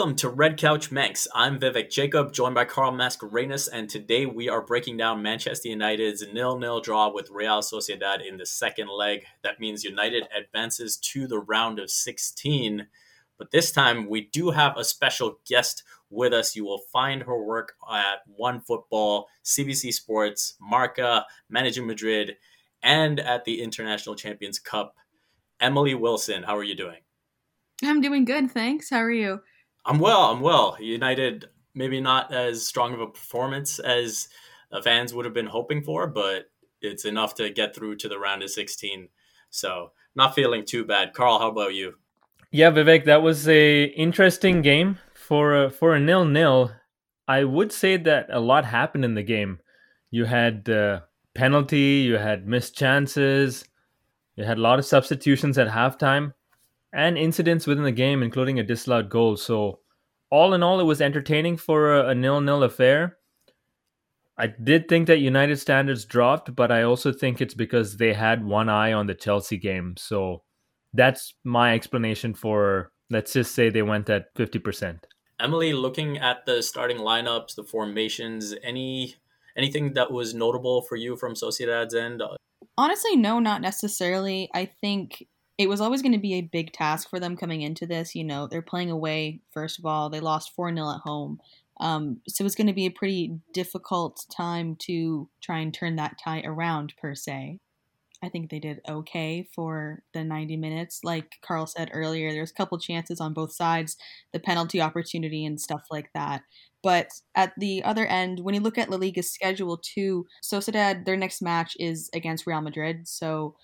Welcome to Red Couch Manx. I'm Vivek Jacob, joined by Carl Mascarenas, and today we are breaking down Manchester United's nil-nil draw with Real Sociedad in the second leg. That means United advances to the round of 16. But this time we do have a special guest with us. You will find her work at One Football, CBC Sports, Marca, Managing Madrid, and at the International Champions Cup. Emily Wilson, how are you doing? I'm doing good, thanks. How are you? I'm well. I'm well. United maybe not as strong of a performance as fans would have been hoping for, but it's enough to get through to the round of 16. So not feeling too bad. Carl, how about you? Yeah, Vivek, that was a interesting game for a, for a nil nil. I would say that a lot happened in the game. You had uh, penalty, you had missed chances, you had a lot of substitutions at halftime and incidents within the game, including a disallowed goal. So, all in all, it was entertaining for a, a nil-nil affair. I did think that United standards dropped, but I also think it's because they had one eye on the Chelsea game. So, that's my explanation for. Let's just say they went at fifty percent. Emily, looking at the starting lineups, the formations, any anything that was notable for you from Sociedad's end? Honestly, no, not necessarily. I think it was always going to be a big task for them coming into this. You know, they're playing away, first of all. They lost 4 0 at home. Um, so it's going to be a pretty difficult time to try and turn that tie around, per se. I think they did okay for the 90 minutes. Like Carl said earlier, there's a couple chances on both sides, the penalty opportunity and stuff like that. But at the other end, when you look at La Liga's schedule too, Sociedad, their next match is against Real Madrid. So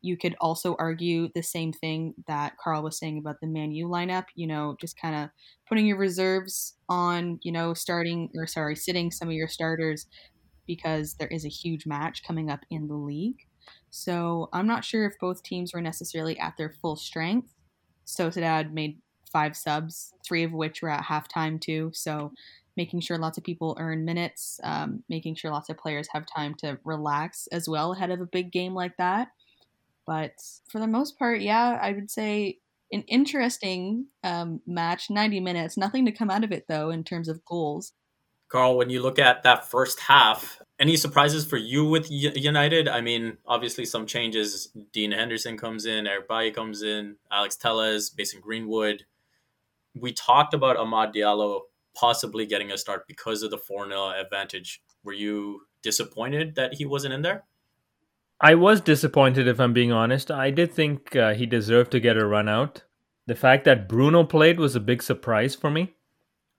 you could also argue the same thing that Carl was saying about the Man U lineup, you know, just kind of putting your reserves on, you know, starting or sorry, sitting some of your starters because there is a huge match coming up in the league. So I'm not sure if both teams were necessarily at their full strength. Sociedad made five subs, three of which were at halftime too. So making sure lots of people earn minutes, um, making sure lots of players have time to relax as well ahead of a big game like that. But for the most part, yeah, I would say an interesting um, match, 90 minutes. Nothing to come out of it, though, in terms of goals. Carl, when you look at that first half, any surprises for you with United? I mean, obviously some changes. Dean Henderson comes in, Eric Bailly comes in, Alex Telles, Mason Greenwood. We talked about Amad Diallo possibly getting a start because of the 4 0 advantage. Were you disappointed that he wasn't in there? I was disappointed, if I'm being honest. I did think uh, he deserved to get a run out. The fact that Bruno played was a big surprise for me.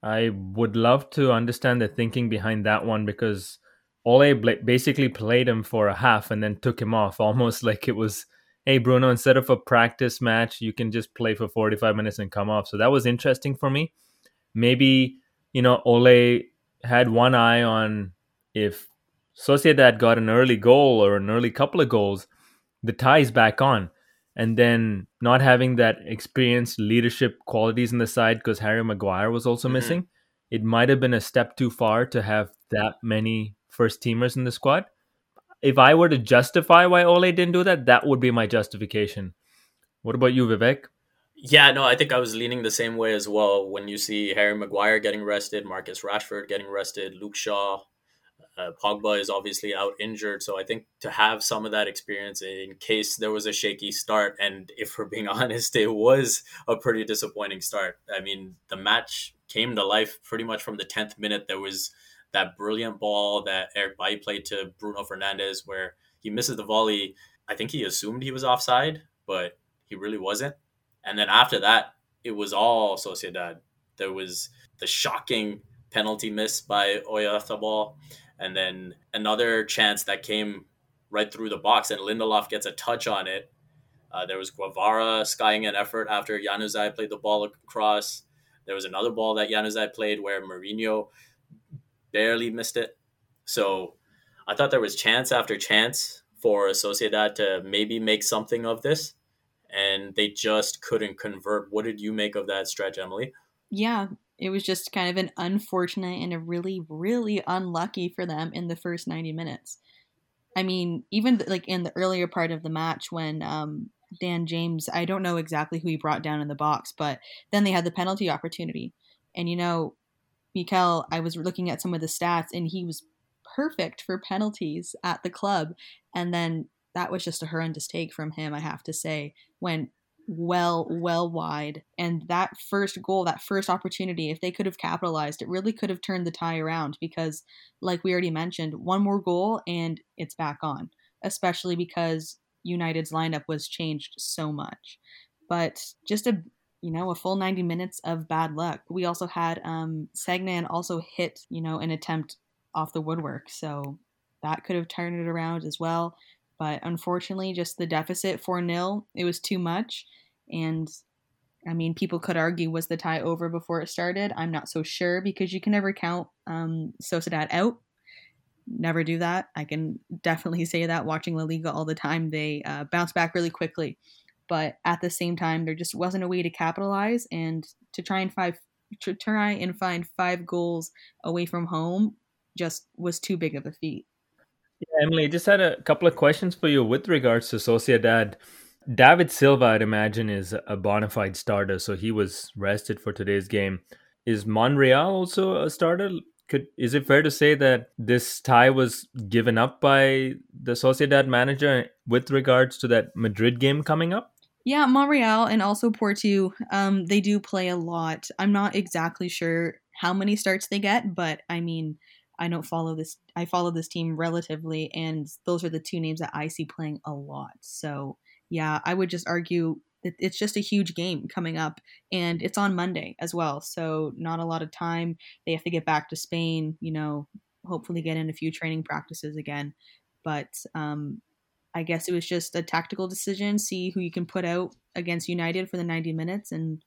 I would love to understand the thinking behind that one because Ole basically played him for a half and then took him off, almost like it was, hey, Bruno, instead of a practice match, you can just play for 45 minutes and come off. So that was interesting for me. Maybe, you know, Ole had one eye on if Sociedad got an early goal or an early couple of goals, the tie is back on. And then not having that experienced leadership qualities in the side because Harry Maguire was also mm-hmm. missing, it might have been a step too far to have that many first teamers in the squad. If I were to justify why Ole didn't do that, that would be my justification. What about you, Vivek? Yeah, no, I think I was leaning the same way as well. When you see Harry Maguire getting rested, Marcus Rashford getting rested, Luke Shaw, uh, Pogba is obviously out injured, so I think to have some of that experience in case there was a shaky start, and if we're being honest, it was a pretty disappointing start. I mean, the match came to life pretty much from the tenth minute. There was that brilliant ball that Eric Bailly played to Bruno Fernandes, where he misses the volley. I think he assumed he was offside, but he really wasn't. And then after that, it was all Sociedad. There was the shocking penalty miss by Oyarzabal and then another chance that came right through the box, and Lindelof gets a touch on it. Uh, there was Guevara skying an effort after Januzaj played the ball across. There was another ball that Januzaj played where Merino barely missed it. So I thought there was chance after chance for Sociedad to maybe make something of this, and they just couldn't convert. What did you make of that stretch, Emily? Yeah, it was just kind of an unfortunate and a really, really unlucky for them in the first 90 minutes. I mean, even like in the earlier part of the match when um, Dan James, I don't know exactly who he brought down in the box, but then they had the penalty opportunity. And you know, Mikel, I was looking at some of the stats and he was perfect for penalties at the club. And then that was just a horrendous take from him, I have to say. Went well, well wide. And that first goal, that first opportunity, if they could have capitalized, it really could have turned the tie around because, like we already mentioned, one more goal and it's back on, especially because United's lineup was changed so much. But just a you know, a full 90 minutes of bad luck. We also had um Sagnan also hit, you know, an attempt off the woodwork. So that could have turned it around as well. But unfortunately, just the deficit 4 0, it was too much. And I mean, people could argue was the tie over before it started. I'm not so sure because you can never count um, Sociedad out. Never do that. I can definitely say that watching La Liga all the time. They uh, bounce back really quickly. But at the same time, there just wasn't a way to capitalize and to try and five to try and find five goals away from home just was too big of a feat. Yeah, Emily, just had a couple of questions for you with regards to Sociedad. David Silva, I'd imagine, is a bona fide starter, so he was rested for today's game. Is Monreal also a starter? Could is it fair to say that this tie was given up by the Sociedad manager with regards to that Madrid game coming up? Yeah, Monreal and also Portu, um, they do play a lot. I'm not exactly sure how many starts they get, but I mean, I don't follow this. I follow this team relatively, and those are the two names that I see playing a lot. So yeah, I would just argue that it's just a huge game coming up, and it's on Monday as well. So not a lot of time. They have to get back to Spain. You know, hopefully get in a few training practices again. But um, I guess it was just a tactical decision. See who you can put out against United for the 90 minutes, and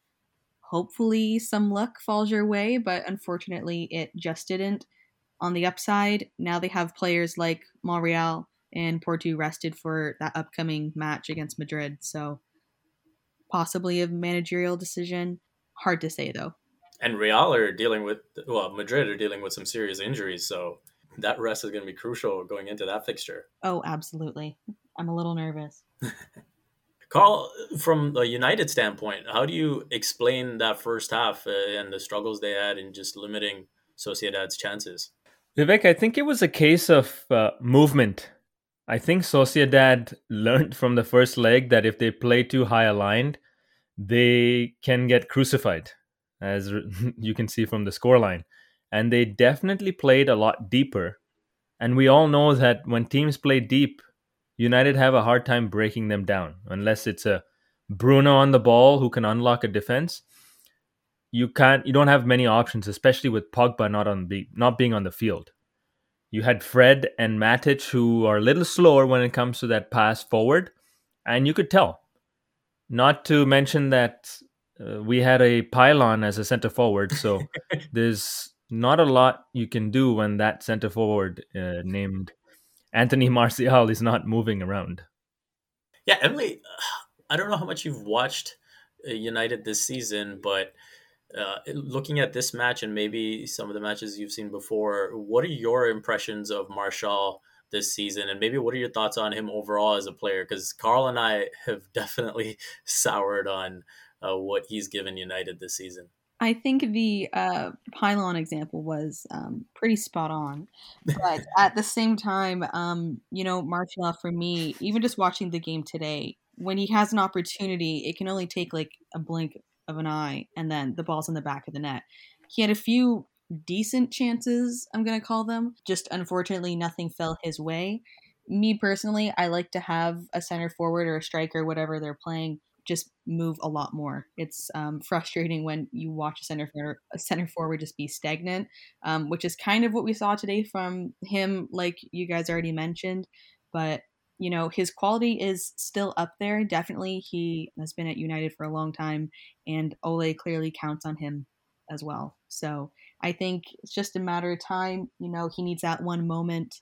hopefully some luck falls your way. But unfortunately, it just didn't on the upside, now they have players like Monreal and Portu rested for that upcoming match against Madrid. So possibly a managerial decision. Hard to say though. And Real are dealing with well, Madrid are dealing with some serious injuries, so that rest is going to be crucial going into that fixture. Oh, absolutely. I'm a little nervous. Carl, from a United standpoint, how do you explain that first half uh, and the struggles they had in just limiting Sociedad's chances? Vivek, I think it was a case of uh, movement. I think Sociedad learned from the first leg that if they play too high aligned, they can get crucified, as you can see from the scoreline. And they definitely played a lot deeper. And we all know that when teams play deep, United have a hard time breaking them down, unless it's a Bruno on the ball who can unlock a defense you can't you don't have many options, especially with Pogba not on the not being on the field. You had Fred and Matic who are a little slower when it comes to that pass forward, and you could tell. Not to mention that uh, we had a pylon as a center forward, so there's not a lot you can do when that center forward uh, named Anthony Martial is not moving around. Yeah, Emily, I don't know how much you've watched uh, United this season, but uh, looking at this match and maybe some of the matches you've seen before, what are your impressions of Martial this season? And maybe what are your thoughts on him overall as a player? Because Carl and I have definitely soured on uh, what he's given United this season. I think the uh, pylon example was um, pretty spot on, but at the same time, um, you know, Martial for me, even just watching the game today, when he has an opportunity, it can only take like a blink of an eye, and then the ball's in the back of the net. He had a few decent chances, I'm going to call them. Just unfortunately, nothing fell his way. Me personally, I like to have a center forward or a striker, whatever they're playing, just move a lot more. It's um, frustrating when you watch a center forward, a center forward just be stagnant, um, which is kind of what we saw today from him, like you guys already mentioned. But you know, his quality is still up there. Definitely, he has been at United for a long time, and Ole clearly counts on him as well. So I think it's just a matter of time. You know, he needs that one moment.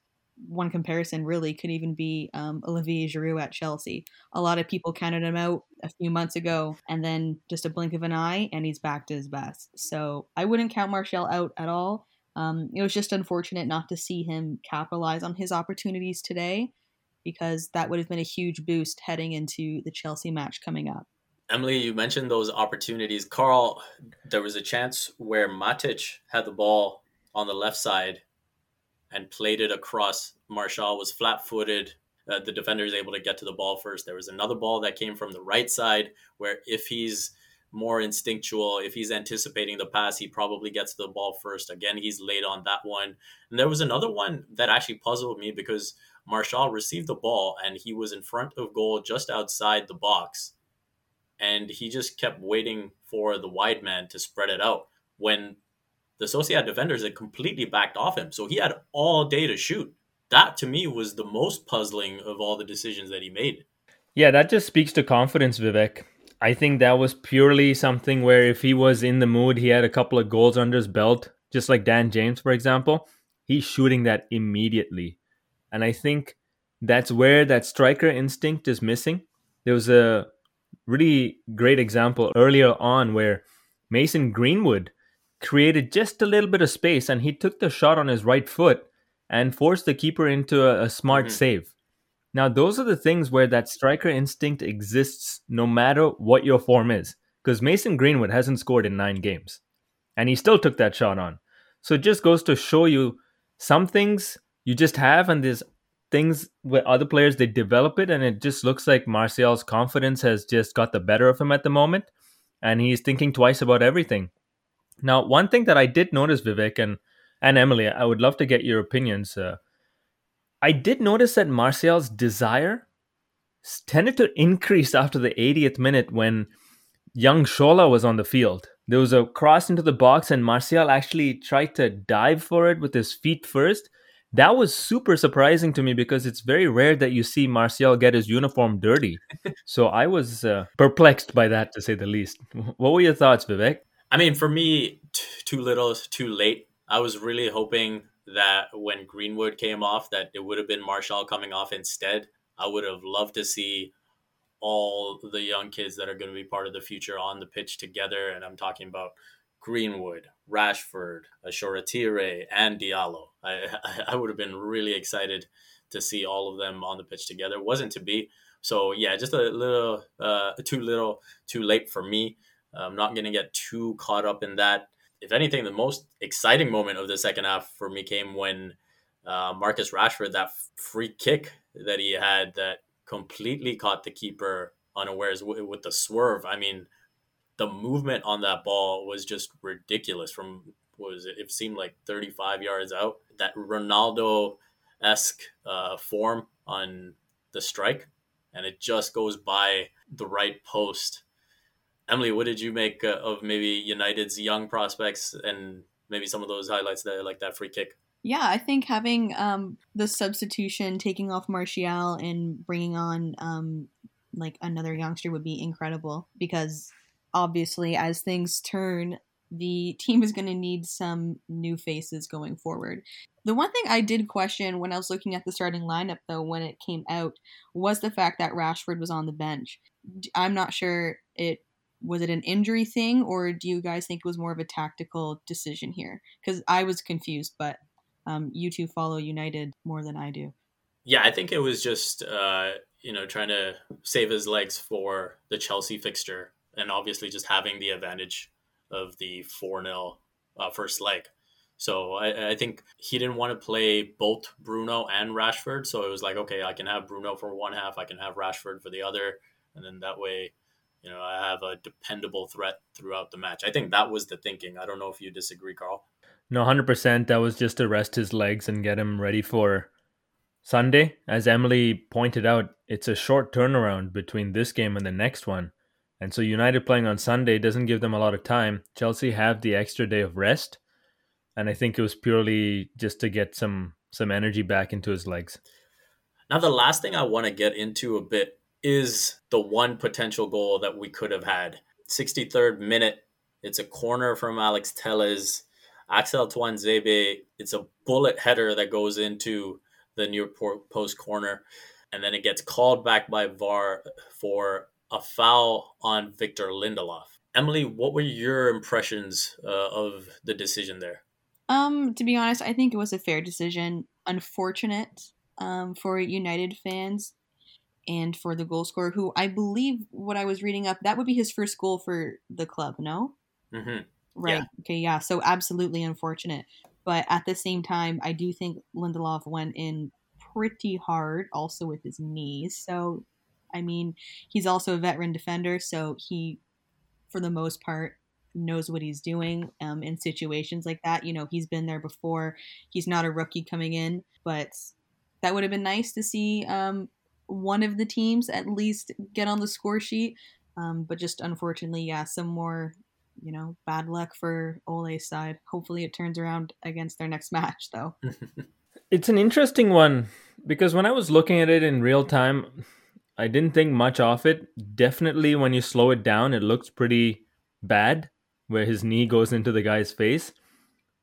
One comparison really could even be um, Olivier Giroud at Chelsea. A lot of people counted him out a few months ago, and then just a blink of an eye, and he's back to his best. So I wouldn't count Martial out at all. Um, it was just unfortunate not to see him capitalize on his opportunities today because that would have been a huge boost heading into the Chelsea match coming up. Emily, you mentioned those opportunities. Carl, there was a chance where Matic had the ball on the left side and played it across. Martial was flat footed. Uh, the defender is able to get to the ball first. There was another ball that came from the right side where if he's more instinctual, if he's anticipating the pass, he probably gets the ball first. Again, he's late on that one. And there was another one that actually puzzled me because Martial received the ball and he was in front of goal just outside the box and he just kept waiting for the wide man to spread it out when the Sociedad defenders had completely backed off him. So he had all day to shoot. That to me was the most puzzling of all the decisions that he made. Yeah, that just speaks to confidence, Vivek. I think that was purely something where if he was in the mood, he had a couple of goals under his belt, just like Dan James, for example, he's shooting that immediately. And I think that's where that striker instinct is missing. There was a really great example earlier on where Mason Greenwood created just a little bit of space and he took the shot on his right foot and forced the keeper into a, a smart mm-hmm. save. Now, those are the things where that striker instinct exists no matter what your form is. Because Mason Greenwood hasn't scored in nine games and he still took that shot on. So it just goes to show you some things you just have, and there's things with other players they develop it and it just looks like Martial's confidence has just got the better of him at the moment and he's thinking twice about everything. Now, one thing that I did notice Vivek and and Emily, I would love to get your opinions. Uh, I did notice that Martial's desire tended to increase after the 80th minute when young Shola was on the field. There was a cross into the box, and Martial actually tried to dive for it with his feet first, that was super surprising to me because it's very rare that you see Martial get his uniform dirty. so I was uh, perplexed by that, to say the least. What were your thoughts, Vivek? I mean, for me, t- too little, too late. I was really hoping that when Greenwood came off, that it would have been Martial coming off instead. I would have loved to see all the young kids that are going to be part of the future on the pitch together. And I'm talking about Greenwood, Rashford, Shoretire, and Diallo. I, I would have been really excited to see all of them on the pitch together. It wasn't to be. So yeah, just a little uh, too little, too late for me. I'm not going to get too caught up in that. If anything, the most exciting moment of the second half for me came when uh, Marcus Rashford, that free kick that he had that completely caught the keeper unawares with the swerve. I mean, the movement on that ball was just ridiculous from was it? It seemed like 35 yards out. That Ronaldo esque uh, form on the strike, and it just goes by the right post. Emily, what did you make uh, of maybe United's young prospects and maybe some of those highlights that like that free kick? Yeah, I think having um, the substitution, taking off Martial and bringing on um, like another youngster would be incredible because obviously, as things turn, the team is going to need some new faces going forward. The one thing I did question when I was looking at the starting lineup, though, when it came out, was the fact that Rashford was on the bench. I'm not sure it was it an injury thing, or do you guys think it was more of a tactical decision here? Because I was confused, but um, you two follow United more than I do. Yeah, I think it was just uh, you know trying to save his legs for the Chelsea fixture and obviously just having the advantage of the 4 0 uh, first leg. So I, I, think he didn't want to play both Bruno and Rashford. So it was like, okay, I can have Bruno for one half, I can have Rashford for the other. And then that way, you know, I have a dependable threat throughout the match. I think that was the thinking. I don't know if you disagree, Carl. No, 100%. That was just to rest his legs and get him ready for Sunday. As Emily pointed out, it's a short turnaround between this game and the next one. And so United playing on Sunday doesn't give them a lot of time. Chelsea have the extra day of rest, and I think it was purely just to get some some energy back into his legs. Now the last thing I want to get into a bit is the one potential goal that we could have had. 63rd minute, it's a corner from Alex Telles. Axel Tuanzebe, it's a bullet header that goes into the near post corner, and then it gets called back by VAR for a foul on Victor Lindelof. Emily, what were your impressions uh, of the decision there? Um, to be honest, I think it was a fair decision. Unfortunate. um, for United fans and for the goal scorer, who I believe what I was reading up, that would be his first goal for the club, no? Mm-hmm. Right. Yeah. Okay, yeah. So absolutely unfortunate. But at the same time, I do think Lindelof went in pretty hard also with his knees. So, I mean, he's also a veteran defender, so he, for the most part, knows what he's doing um, in situations like that. You know, he's been there before. He's not a rookie coming in, but that would have been nice to see um, one of the teams at least get on the score sheet. Um, but just unfortunately, yeah, some more, you know, bad luck for Ole's side. Hopefully, it turns around against their next match, though. It's an interesting one because when I was looking at it in real time, I didn't think much of it. Definitely, when you slow it down, it looks pretty bad where his knee goes into the guy's face.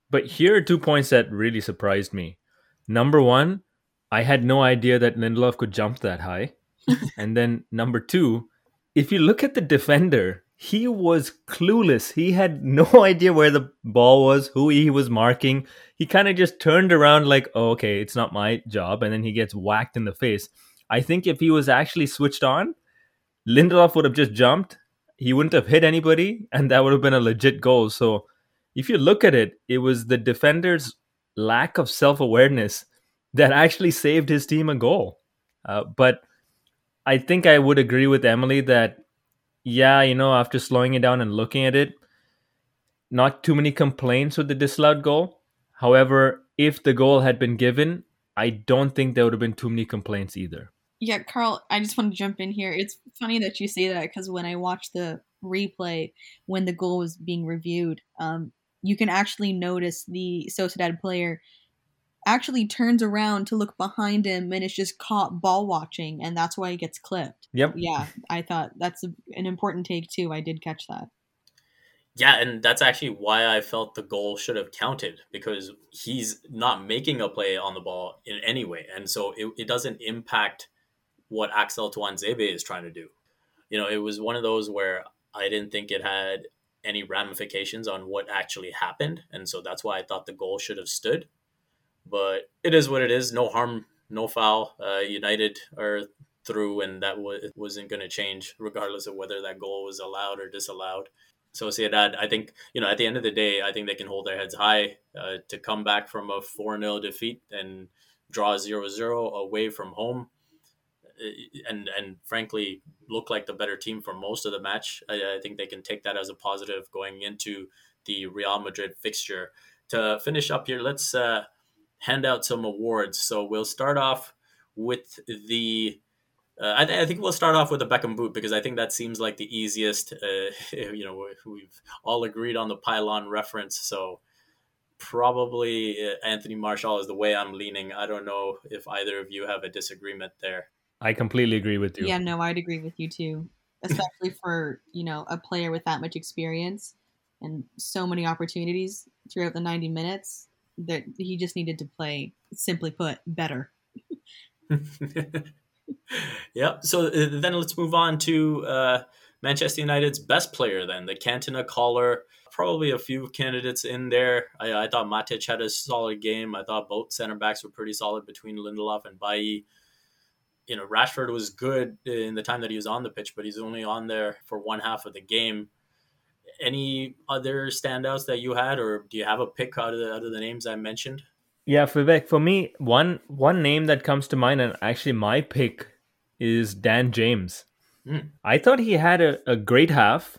But here are two points that really surprised me. Number one, I had no idea that Lindelof could jump that high. and then number two, if you look at the defender, he was clueless. He had no idea where the ball was, who he was marking. He kind of just turned around like, oh, okay, it's not my job. And then he gets whacked in the face. I think if he was actually switched on, Lindelof would have just jumped. He wouldn't have hit anybody, and that would have been a legit goal. So if you look at it, it was the defender's lack of self awareness that actually saved his team a goal. Uh, but I think I would agree with Emily that, yeah, you know, after slowing it down and looking at it, not too many complaints with the disallowed goal. However, if the goal had been given, I don't think there would have been too many complaints either. Yeah, Carl, I just want to jump in here. It's funny that you say that because when I watched the replay when the goal was being reviewed, um, you can actually notice the Sociedad player actually turns around to look behind him and is just caught ball watching, and that's why he gets clipped. Yep. Yeah, I thought that's a, an important take too. I did catch that. Yeah, and that's actually why I felt the goal should have counted because he's not making a play on the ball in any way. And so it, it doesn't impact what Axel Tuanzebe is trying to do. You know, it was one of those where I didn't think it had any ramifications on what actually happened. And so that's why I thought the goal should have stood. But it is what it is. No harm, no foul. Uh, United are through, and that w- wasn't going to change regardless of whether that goal was allowed or disallowed. So Sociedad, I think, you know, at the end of the day, I think they can hold their heads high uh, to come back from a 4 0 defeat and draw 0 0 away from home. And, and frankly, look like the better team for most of the match. I, I think they can take that as a positive going into the Real Madrid fixture. To finish up here, let's uh, hand out some awards. So we'll start off with the. Uh, I, th- I, think we'll start off with the Beckham boot because I think that seems like the easiest. Uh, you know, we've all agreed on the pylon reference, so probably uh, Anthony Martial is the way I'm leaning. I don't know if either of you have a disagreement there. I completely agree with you. Yeah, no, I'd agree with you too. Especially for, you know, a player with that much experience and so many opportunities throughout the 90 minutes that he just needed to play, simply put, better. yep. So uh, then let's move on to uh, Manchester United's best player, then the Cantona collar. Probably a few candidates in there. I, I thought Matic had a solid game. I thought both center backs were pretty solid between Lindelof and Bailly. You know, Rashford was good in the time that he was on the pitch, but he's only on there for one half of the game any other standouts that you had, or do you have a pick out of the, out of the names I mentioned? Yeah, Vivek, for me, one one name that comes to mind, and actually my pick is Dan James. Mm. I thought he had a, a great half.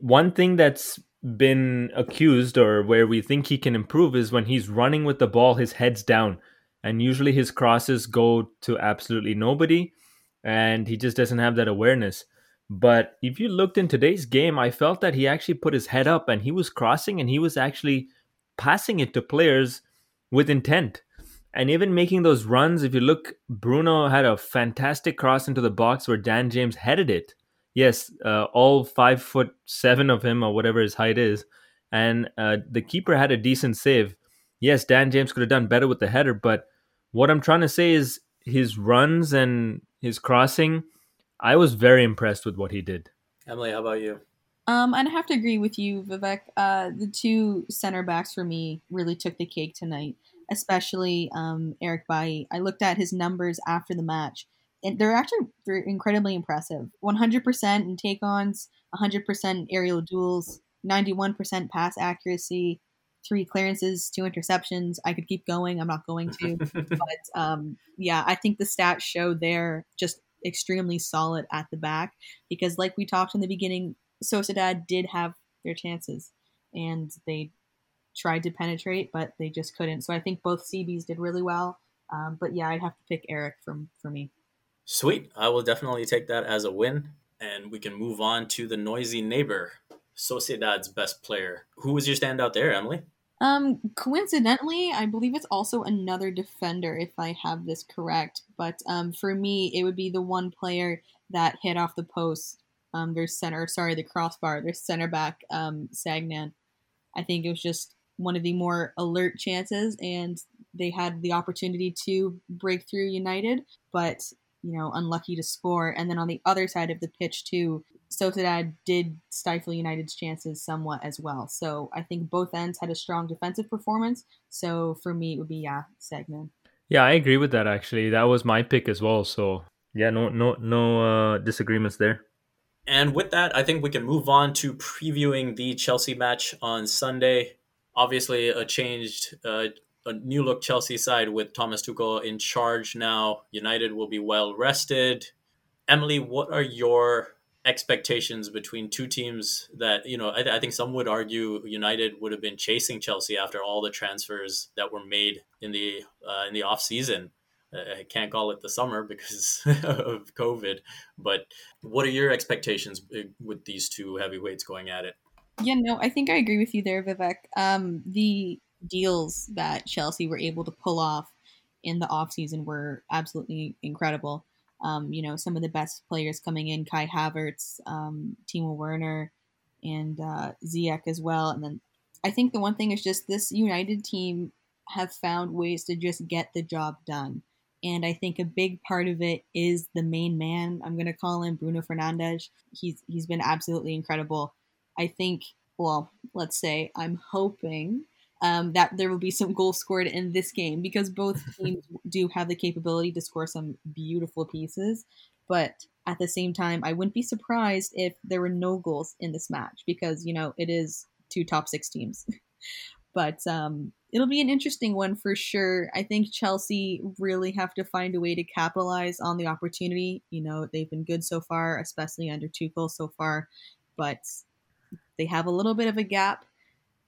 One thing that's been accused or where we think he can improve is when he's running with the ball, his head's down. And usually his crosses go to absolutely nobody. And he just doesn't have that awareness. But if you looked in today's game, I felt that he actually put his head up and he was crossing and he was actually passing it to players with intent. And even making those runs, if you look, Bruno had a fantastic cross into the box where Dan James headed it. Yes, uh, all five foot seven of him or whatever his height is. And uh, the keeper had a decent save. Yes, Dan James could have done better with the header, but what I'm trying to say is his runs and his crossing I was very impressed with what he did. Emily, how about you? Um, and I have to agree with you, Vivek. Uh, the two center backs for me really took the cake tonight, especially um, Eric Bailly. I looked at his numbers after the match, and they're actually they're incredibly impressive. 100% in take-ons, 100% aerial duels, 91% pass accuracy, three clearances, two interceptions. I could keep going. I'm not going to, but um, yeah, I think the stats show they're just extremely solid at the back because, like we talked in the beginning, Sociedad did have their chances and they tried to penetrate, but they just couldn't. So I think both CBs did really well. Um, but yeah, I'd have to pick Eric from for me. Sweet. I will definitely take that as a win. And we can move on to the noisy neighbor, Sociedad's best player. Who was your standout there, Emily? Um, coincidentally, I believe it's also another defender, if I have this correct. But um, for me, it would be the one player that hit off the post um, their center, sorry, the crossbar, their center back, um, Sagnan. I think it was just one of the more alert chances, and they had the opportunity to break through United, but you know, unlucky to score. And then on the other side of the pitch too, Sociedad did stifle United's chances somewhat as well. So I think both ends had a strong defensive performance. So for me, it would be yeah, Sagnan. Yeah, I agree with that. Actually, that was my pick as well. So yeah, no, no, no uh, disagreements there. And with that, I think we can move on to previewing the Chelsea match on Sunday. Obviously, a changed, uh, a new look Chelsea side with Thomas Tuchel in charge now. United will be well rested. Emily, what are your expectations between two teams that you know I, I, think some would argue united would have been chasing chelsea after all the transfers that were made in the uh, in the off season I can't call it the summer because of COVID. But what are your expectations uh, with these two heavyweights going at it? Yeah, no, I think I agree with you there, Vivek. Um, the deals that Chelsea were able to pull off in the off season were absolutely incredible. Um, you know, some of the best players coming in, Kai Havertz, um, Timo Werner, and uh, Ziyech as well. And then I think the one thing is just this United team have found ways to just get the job done. And I think a big part of it is the main man. I'm going to call him Bruno Fernandes. He's he's been absolutely incredible. I think, well, let's say I'm hoping um, that there will be some goals scored in this game because both teams do have the capability to score some beautiful pieces. But at the same time, I wouldn't be surprised if there were no goals in this match because, you know, it is two top six teams. but um, it'll be an interesting one for sure. I think Chelsea really have to find a way to capitalize on the opportunity. You know, they've been good so far, especially under Tuchel so far, but they have a little bit of a gap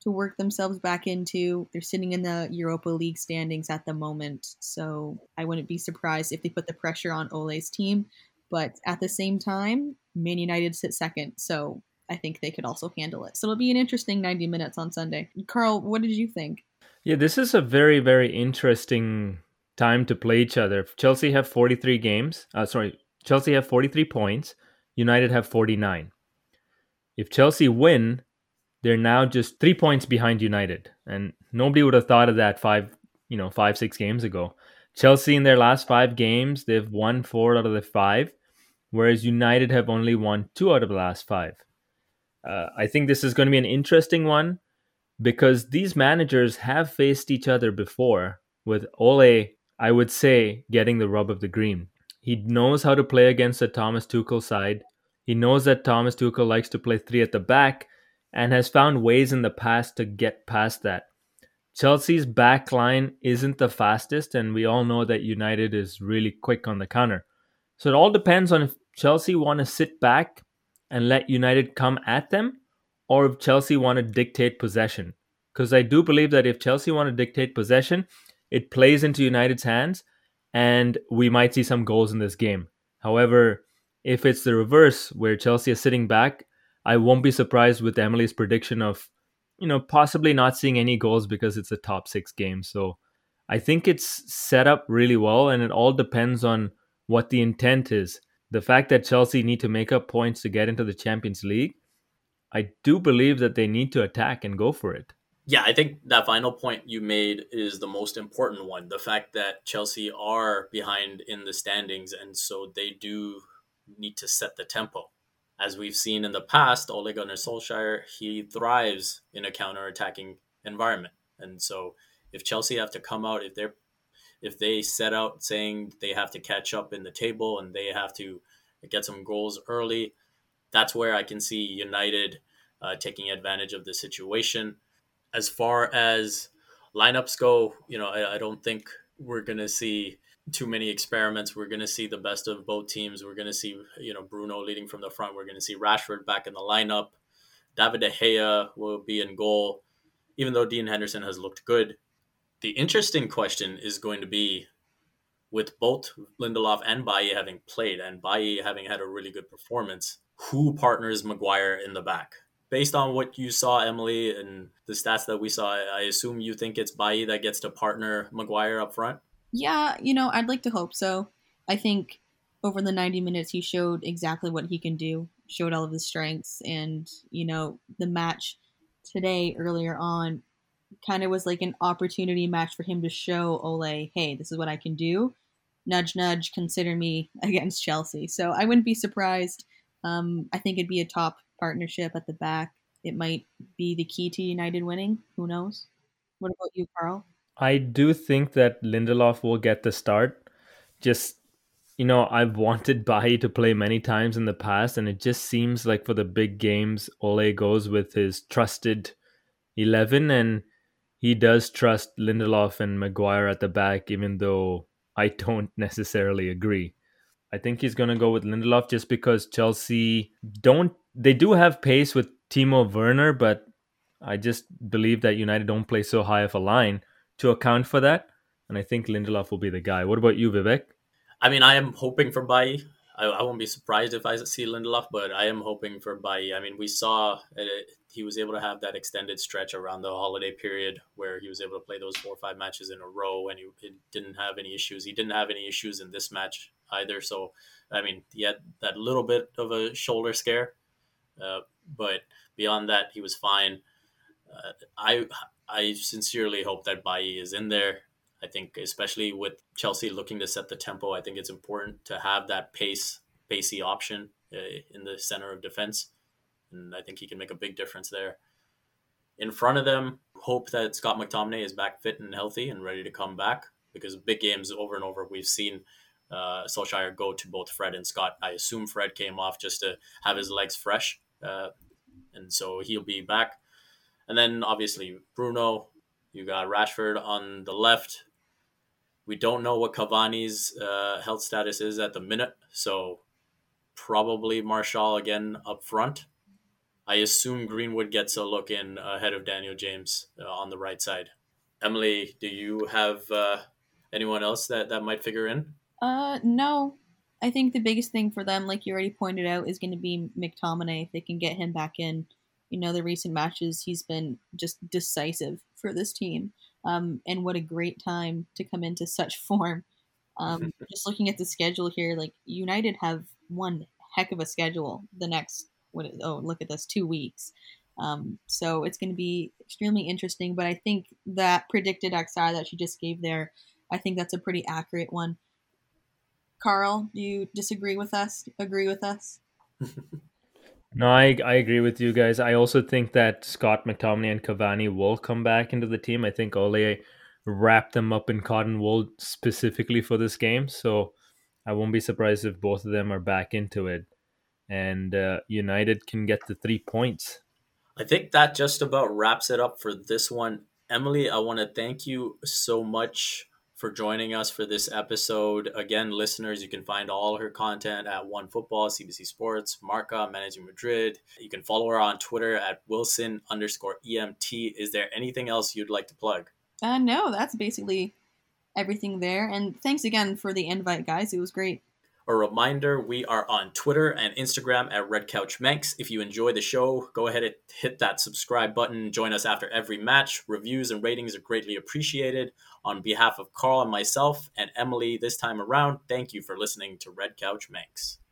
to work themselves back into. They're sitting in the Europa League standings at the moment, so I wouldn't be surprised if they put the pressure on Ole's team. But at the same time, Man United sit second, so I think they could also handle it. So it'll be an interesting 90 minutes on Sunday. Carl, what did you think? Yeah, this is a very, very interesting time to play each other. Chelsea have 43 games. Uh, sorry, Chelsea have 43 points. United have 49. If Chelsea win, they're now just three points behind United, and nobody would have thought of that five, you know, five six games ago. Chelsea in their last five games, they've won four out of the five, whereas United have only won two out of the last five. Uh, I think this is going to be an interesting one because these managers have faced each other before with Ole, I would say, getting the rub of the green. He knows how to play against the Thomas Tuchel side. He knows that Thomas Tuchel likes to play three at the back and has found ways in the past to get past that. Chelsea's back line isn't the fastest, and we all know that United is really quick on the counter. So it all depends on if Chelsea want to sit back and let United come at them or if Chelsea want to dictate possession. Because I do believe that if Chelsea want to dictate possession, it plays into United's hands and we might see some goals in this game. However, if it's the reverse where Chelsea is sitting back, I won't be surprised with Emily's prediction of, you know, possibly not seeing any goals because it's a top six game. So I think it's set up really well and it all depends on what the intent is. The fact that Chelsea need to make up points to get into the Champions League I do believe that they need to attack and go for it. Yeah, I think that final point you made is the most important one. The fact that Chelsea are behind in the standings, and so they do need to set the tempo. As we've seen in the past, Ole Gunnar Solskjaer, he thrives in a counter-attacking environment. And so if Chelsea have to come out, if they're if they set out saying they have to catch up in the table and they have to get some goals early, that's where I can see United uh, taking advantage of the situation. As far as lineups go, you know, I, I don't think we're going to see too many experiments. We're going to see the best of both teams. We're going to see, you know, Bruno leading from the front. We're going to see Rashford back in the lineup. David De Gea will be in goal, even though Dean Henderson has looked good. The interesting question is going to be with both Lindelof and Bailly having played and Bailly having had a really good performance, who partners Maguire in the back? Based on what you saw, Emily, and the stats that we saw, I assume you think it's Bailly that gets to partner Maguire up front? Yeah, you know, I'd like to hope so. I think over the 90 minutes, he showed exactly what he can do, showed all of his strengths. And, you know, the match today, earlier on, kind of was like an opportunity match for him to show Ole, hey, this is what I can do. Nudge, nudge, consider me against Chelsea. So I wouldn't be surprised. Um, I think it'd be a top partnership at the back. It might be the key to United winning. Who knows? What about you, Carl? I do think that Lindelof will get the start. Just you know, I've wanted Bailly to play many times in the past, and it just seems like for the big games, Ole goes with his trusted eleven, and he does trust Lindelof and Maguire at the back, even though I don't necessarily agree. I think he's going to go with Lindelof just because Chelsea don't they do have pace with Timo Werner, but I just believe that United don't play so high of a line to account for that. And I think Lindelof will be the guy. What about you, Vivek? I mean, I am hoping for Bailly. I, I won't be surprised if I see Lindelof, but I am hoping for Bailly. I mean, we saw uh, he was able to have that extended stretch around the holiday period where he was able to play those four or five matches in a row and he, he didn't have any issues. He didn't have any issues in this match either. So, I mean, he had that little bit of a shoulder scare, uh, but beyond that, he was fine. Uh, I I sincerely hope that Bailly is in there. I think, especially with Chelsea looking to set the tempo, I think it's important to have that pace, pacey option uh, in the center of defense, and I think he can make a big difference there. In front of them, hope that Scott McTominay is back fit and healthy and ready to come back because big games over and over we've seen uh, Solskjaer go to both Fred and Scott. I assume Fred came off just to have his legs fresh, uh, and so he'll be back. And then obviously Bruno, you got Rashford on the left. We don't know what Cavani's uh, health status is at the minute, so probably Martial again up front. I assume Greenwood gets a look in ahead of Daniel James uh, on the right side. Emily, do you have uh, anyone else that, that might figure in? Uh, no. I think the biggest thing for them, like you already pointed out, is going to be McTominay. If they can get him back in, you know, the recent matches, he's been just decisive for this team. Um, and what a great time to come into such form. Um, just looking at the schedule here, like United have one heck of a schedule the next, what, oh, look at this, two weeks. Um, so it's going to be extremely interesting. But I think that predicted xi that she just gave there, I think that's a pretty accurate one. Carl, do you disagree with us? Agree with us? no, I I agree with you guys. I also think that Scott McTominay and Cavani will come back into the team. I think Ole wrapped them up in cotton wool specifically for this game, so I won't be surprised if both of them are back into it, and uh, United can get the three points. I think that just about wraps it up for this one. Emily, I want to thank you so much for joining us for this episode. Again, listeners, you can find all her content at One Football, CBC Sports, Marca, Managing Madrid. You can follow her on Twitter at Wilson underscore EMT. Is there anything else you'd like to plug? Uh, no, that's basically everything there. And thanks again for the invite, guys. It was great. A reminder we are on Twitter and Instagram at Red Couch Manx. If you enjoy the show, go ahead and hit that subscribe button. Join us after every match. Reviews and ratings are greatly appreciated. On behalf of Carl and myself and Emily this time around, thank you for listening to Red Couch Manx.